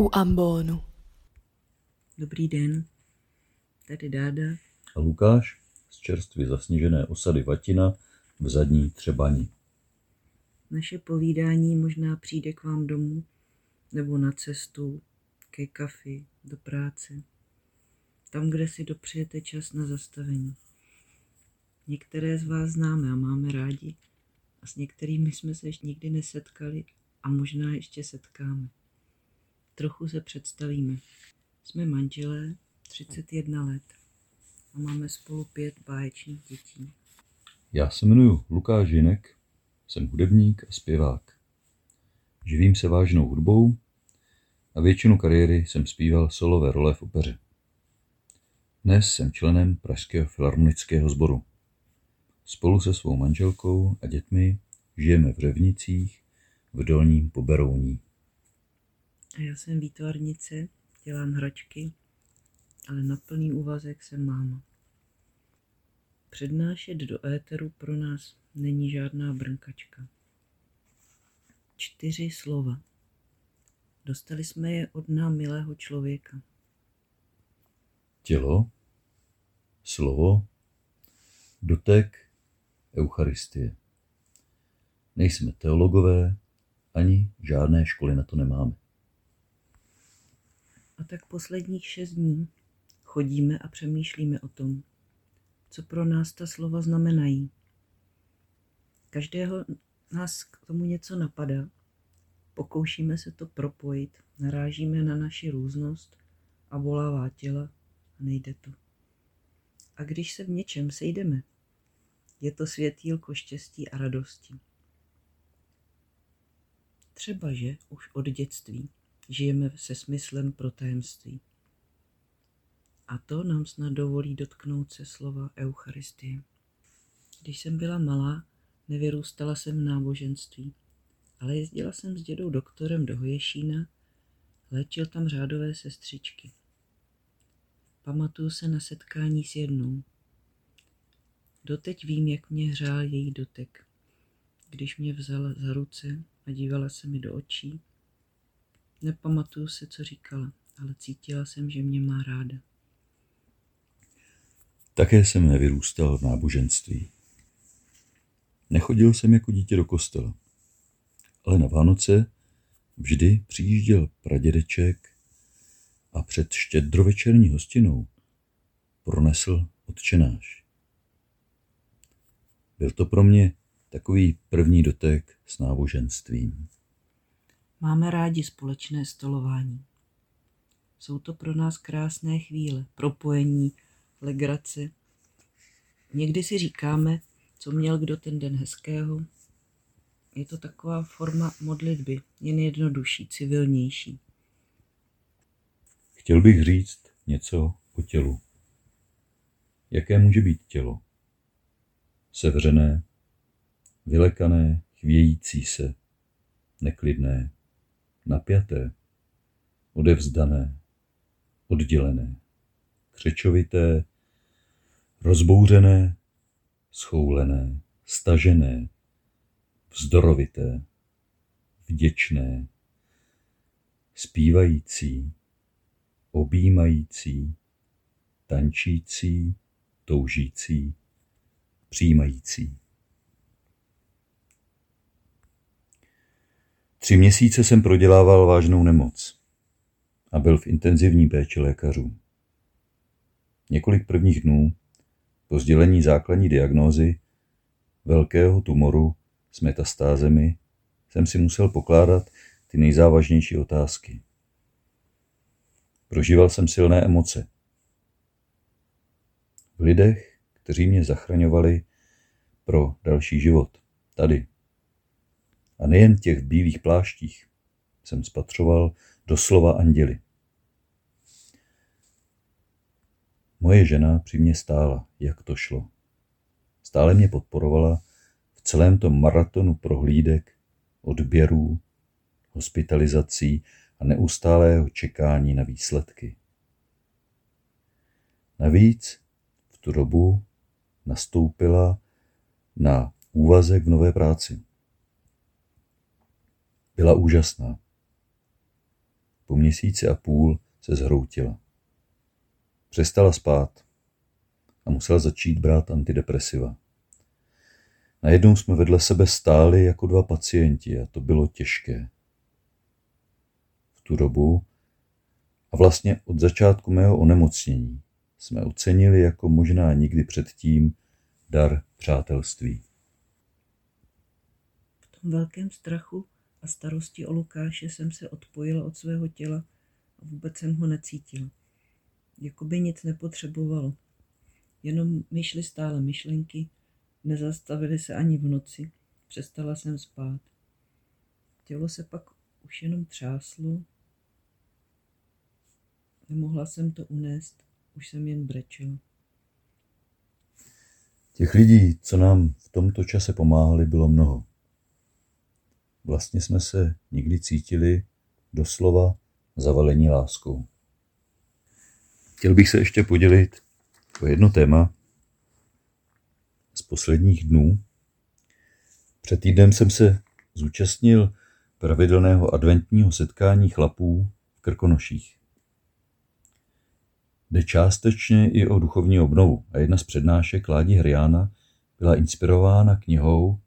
U ambonu. Dobrý den, tady Dáda. A Lukáš z čerstvě zasněžené osady Vatina v zadní Třebani. Naše povídání možná přijde k vám domů nebo na cestu, ke kafi, do práce. Tam, kde si dopřejete čas na zastavení. Některé z vás známe a máme rádi a s některými jsme se ještě nikdy nesetkali a možná ještě setkáme. Trochu se představíme. Jsme manželé, 31 let a máme spolu pět báječných dětí. Já se jmenuji Lukáš Žinek, jsem hudebník a zpěvák. Živím se vážnou hudbou a většinu kariéry jsem zpíval solové role v opeře. Dnes jsem členem Pražského filharmonického sboru. Spolu se svou manželkou a dětmi žijeme v Řevnicích v Dolním Poberouní. A já jsem výtvarnice, dělám hračky, ale na plný úvazek jsem máma. Přednášet do éteru pro nás není žádná brnkačka. Čtyři slova. Dostali jsme je od nám milého člověka. Tělo, slovo, dotek, Eucharistie. Nejsme teologové, ani žádné školy na to nemáme. A tak posledních šest dní chodíme a přemýšlíme o tom, co pro nás ta slova znamenají. Každého nás k tomu něco napadá, pokoušíme se to propojit, narážíme na naši různost a volává těla a nejde to. A když se v něčem sejdeme, je to světýlko štěstí a radosti. Třeba, že už od dětství žijeme se smyslem pro tajemství. A to nám snad dovolí dotknout se slova Eucharistie. Když jsem byla malá, nevyrůstala jsem v náboženství, ale jezdila jsem s dědou doktorem do Hoješína, léčil tam řádové sestřičky. Pamatuju se na setkání s jednou. Doteď vím, jak mě hřál její dotek, když mě vzala za ruce a dívala se mi do očí. Nepamatuju se, co říkala, ale cítila jsem, že mě má ráda. Také jsem nevyrůstal v náboženství. Nechodil jsem jako dítě do kostela, ale na Vánoce vždy přijížděl pradědeček a před štědrovečerní hostinou pronesl odčenáš. Byl to pro mě takový první dotek s náboženstvím. Máme rádi společné stolování. Jsou to pro nás krásné chvíle, propojení, legrace. Někdy si říkáme, co měl kdo ten den hezkého. Je to taková forma modlitby, jen jednodušší, civilnější. Chtěl bych říct něco o tělu. Jaké může být tělo? Sevřené, vylekané, chvějící se, neklidné, napjaté, odevzdané, oddělené, křečovité, rozbouřené, schoulené, stažené, vzdorovité, vděčné, zpívající, objímající, tančící, toužící, přijímající. Tři měsíce jsem prodělával vážnou nemoc a byl v intenzivní péči lékařů. Několik prvních dnů po sdělení základní diagnózy velkého tumoru s metastázemi jsem si musel pokládat ty nejzávažnější otázky. Prožíval jsem silné emoce. V lidech, kteří mě zachraňovali pro další život, tady. A nejen těch v bílých pláštích jsem spatřoval doslova anděli. Moje žena při mě stála, jak to šlo. Stále mě podporovala v celém tom maratonu prohlídek, odběrů, hospitalizací a neustálého čekání na výsledky. Navíc v tu dobu nastoupila na úvazek v nové práci. Byla úžasná. po měsíci a půl se zhroutila. Přestala spát a musela začít brát antidepresiva. Najednou jsme vedle sebe stáli jako dva pacienti a to bylo těžké. V tu dobu a vlastně od začátku mého onemocnění jsme ocenili jako možná nikdy předtím dar přátelství. V tom velkém strachu a starosti o Lukáše jsem se odpojila od svého těla a vůbec jsem ho necítila. Jakoby nic nepotřebovalo. Jenom mi šly stále myšlenky, nezastavily se ani v noci, přestala jsem spát. Tělo se pak už jenom třáslo, nemohla jsem to unést, už jsem jen brečela. Těch lidí, co nám v tomto čase pomáhali, bylo mnoho. Vlastně jsme se nikdy cítili doslova zavalení láskou. Chtěl bych se ještě podělit o jedno téma z posledních dnů. Před týdnem jsem se zúčastnil pravidelného adventního setkání chlapů v Krkonoších. Jde částečně i o duchovní obnovu a jedna z přednášek Ládi Hriana byla inspirována knihou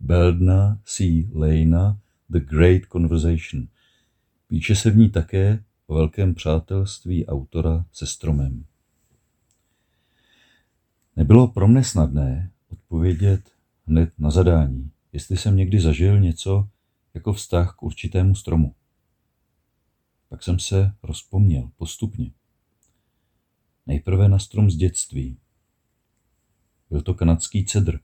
Beldna C. Lejna The Great Conversation. Píše se v ní také o velkém přátelství autora se stromem. Nebylo pro mne snadné odpovědět hned na zadání, jestli jsem někdy zažil něco jako vztah k určitému stromu. Pak jsem se rozpomněl postupně. Nejprve na strom z dětství. Byl to kanadský cedr.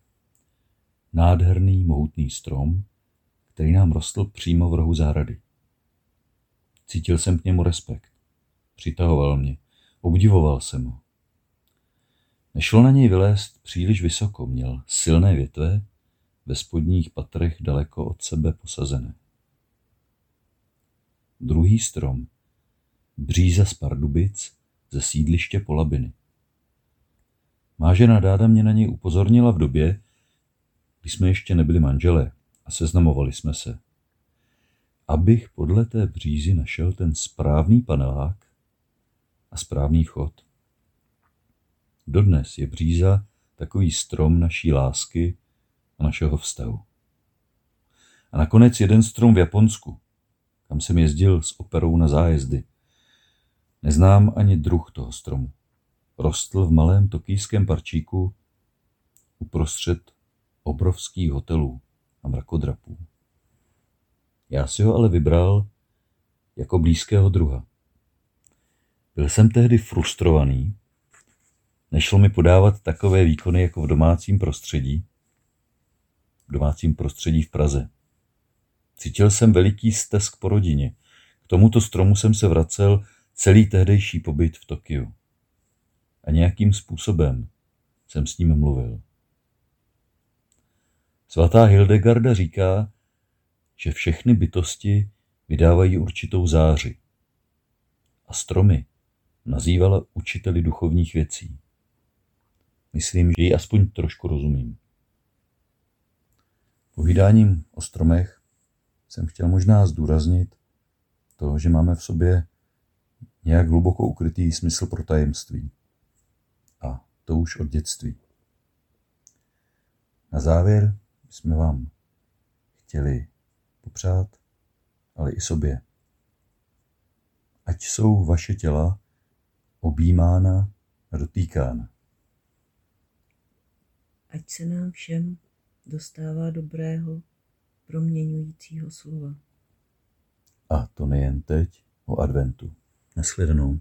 Nádherný, mohutný strom, který nám rostl přímo v rohu zahrady. Cítil jsem k němu respekt. Přitahoval mě. Obdivoval jsem ho. Nešlo na něj vylézt příliš vysoko, měl silné větve, ve spodních patrech daleko od sebe posazené. Druhý strom, bříza z Pardubic, ze sídliště Polabiny. Má žena Dáda mě na něj upozornila v době, kdy jsme ještě nebyli manželé a seznamovali jsme se. Abych podle té břízy našel ten správný panelák a správný vchod. Dodnes je bříza takový strom naší lásky a našeho vztahu. A nakonec jeden strom v Japonsku, kam jsem jezdil s operou na zájezdy. Neznám ani druh toho stromu. Rostl v malém tokijském parčíku uprostřed obrovských hotelů a mrakodrapů. Já si ho ale vybral jako blízkého druha. Byl jsem tehdy frustrovaný, nešlo mi podávat takové výkony jako v domácím prostředí, v domácím prostředí v Praze. Cítil jsem veliký stesk po rodině. K tomuto stromu jsem se vracel celý tehdejší pobyt v Tokiu. A nějakým způsobem jsem s ním mluvil. Svatá Hildegarda říká, že všechny bytosti vydávají určitou záři. A stromy nazývala učiteli duchovních věcí. Myslím, že ji aspoň trošku rozumím. Povídáním o stromech jsem chtěl možná zdůraznit to, že máme v sobě nějak hluboko ukrytý smysl pro tajemství. A to už od dětství. Na závěr jsme vám chtěli popřát, ale i sobě. Ať jsou vaše těla objímána a dotýkána. Ať se nám všem dostává dobrého, proměňujícího slova. A to nejen teď o adventu. Nashledanou.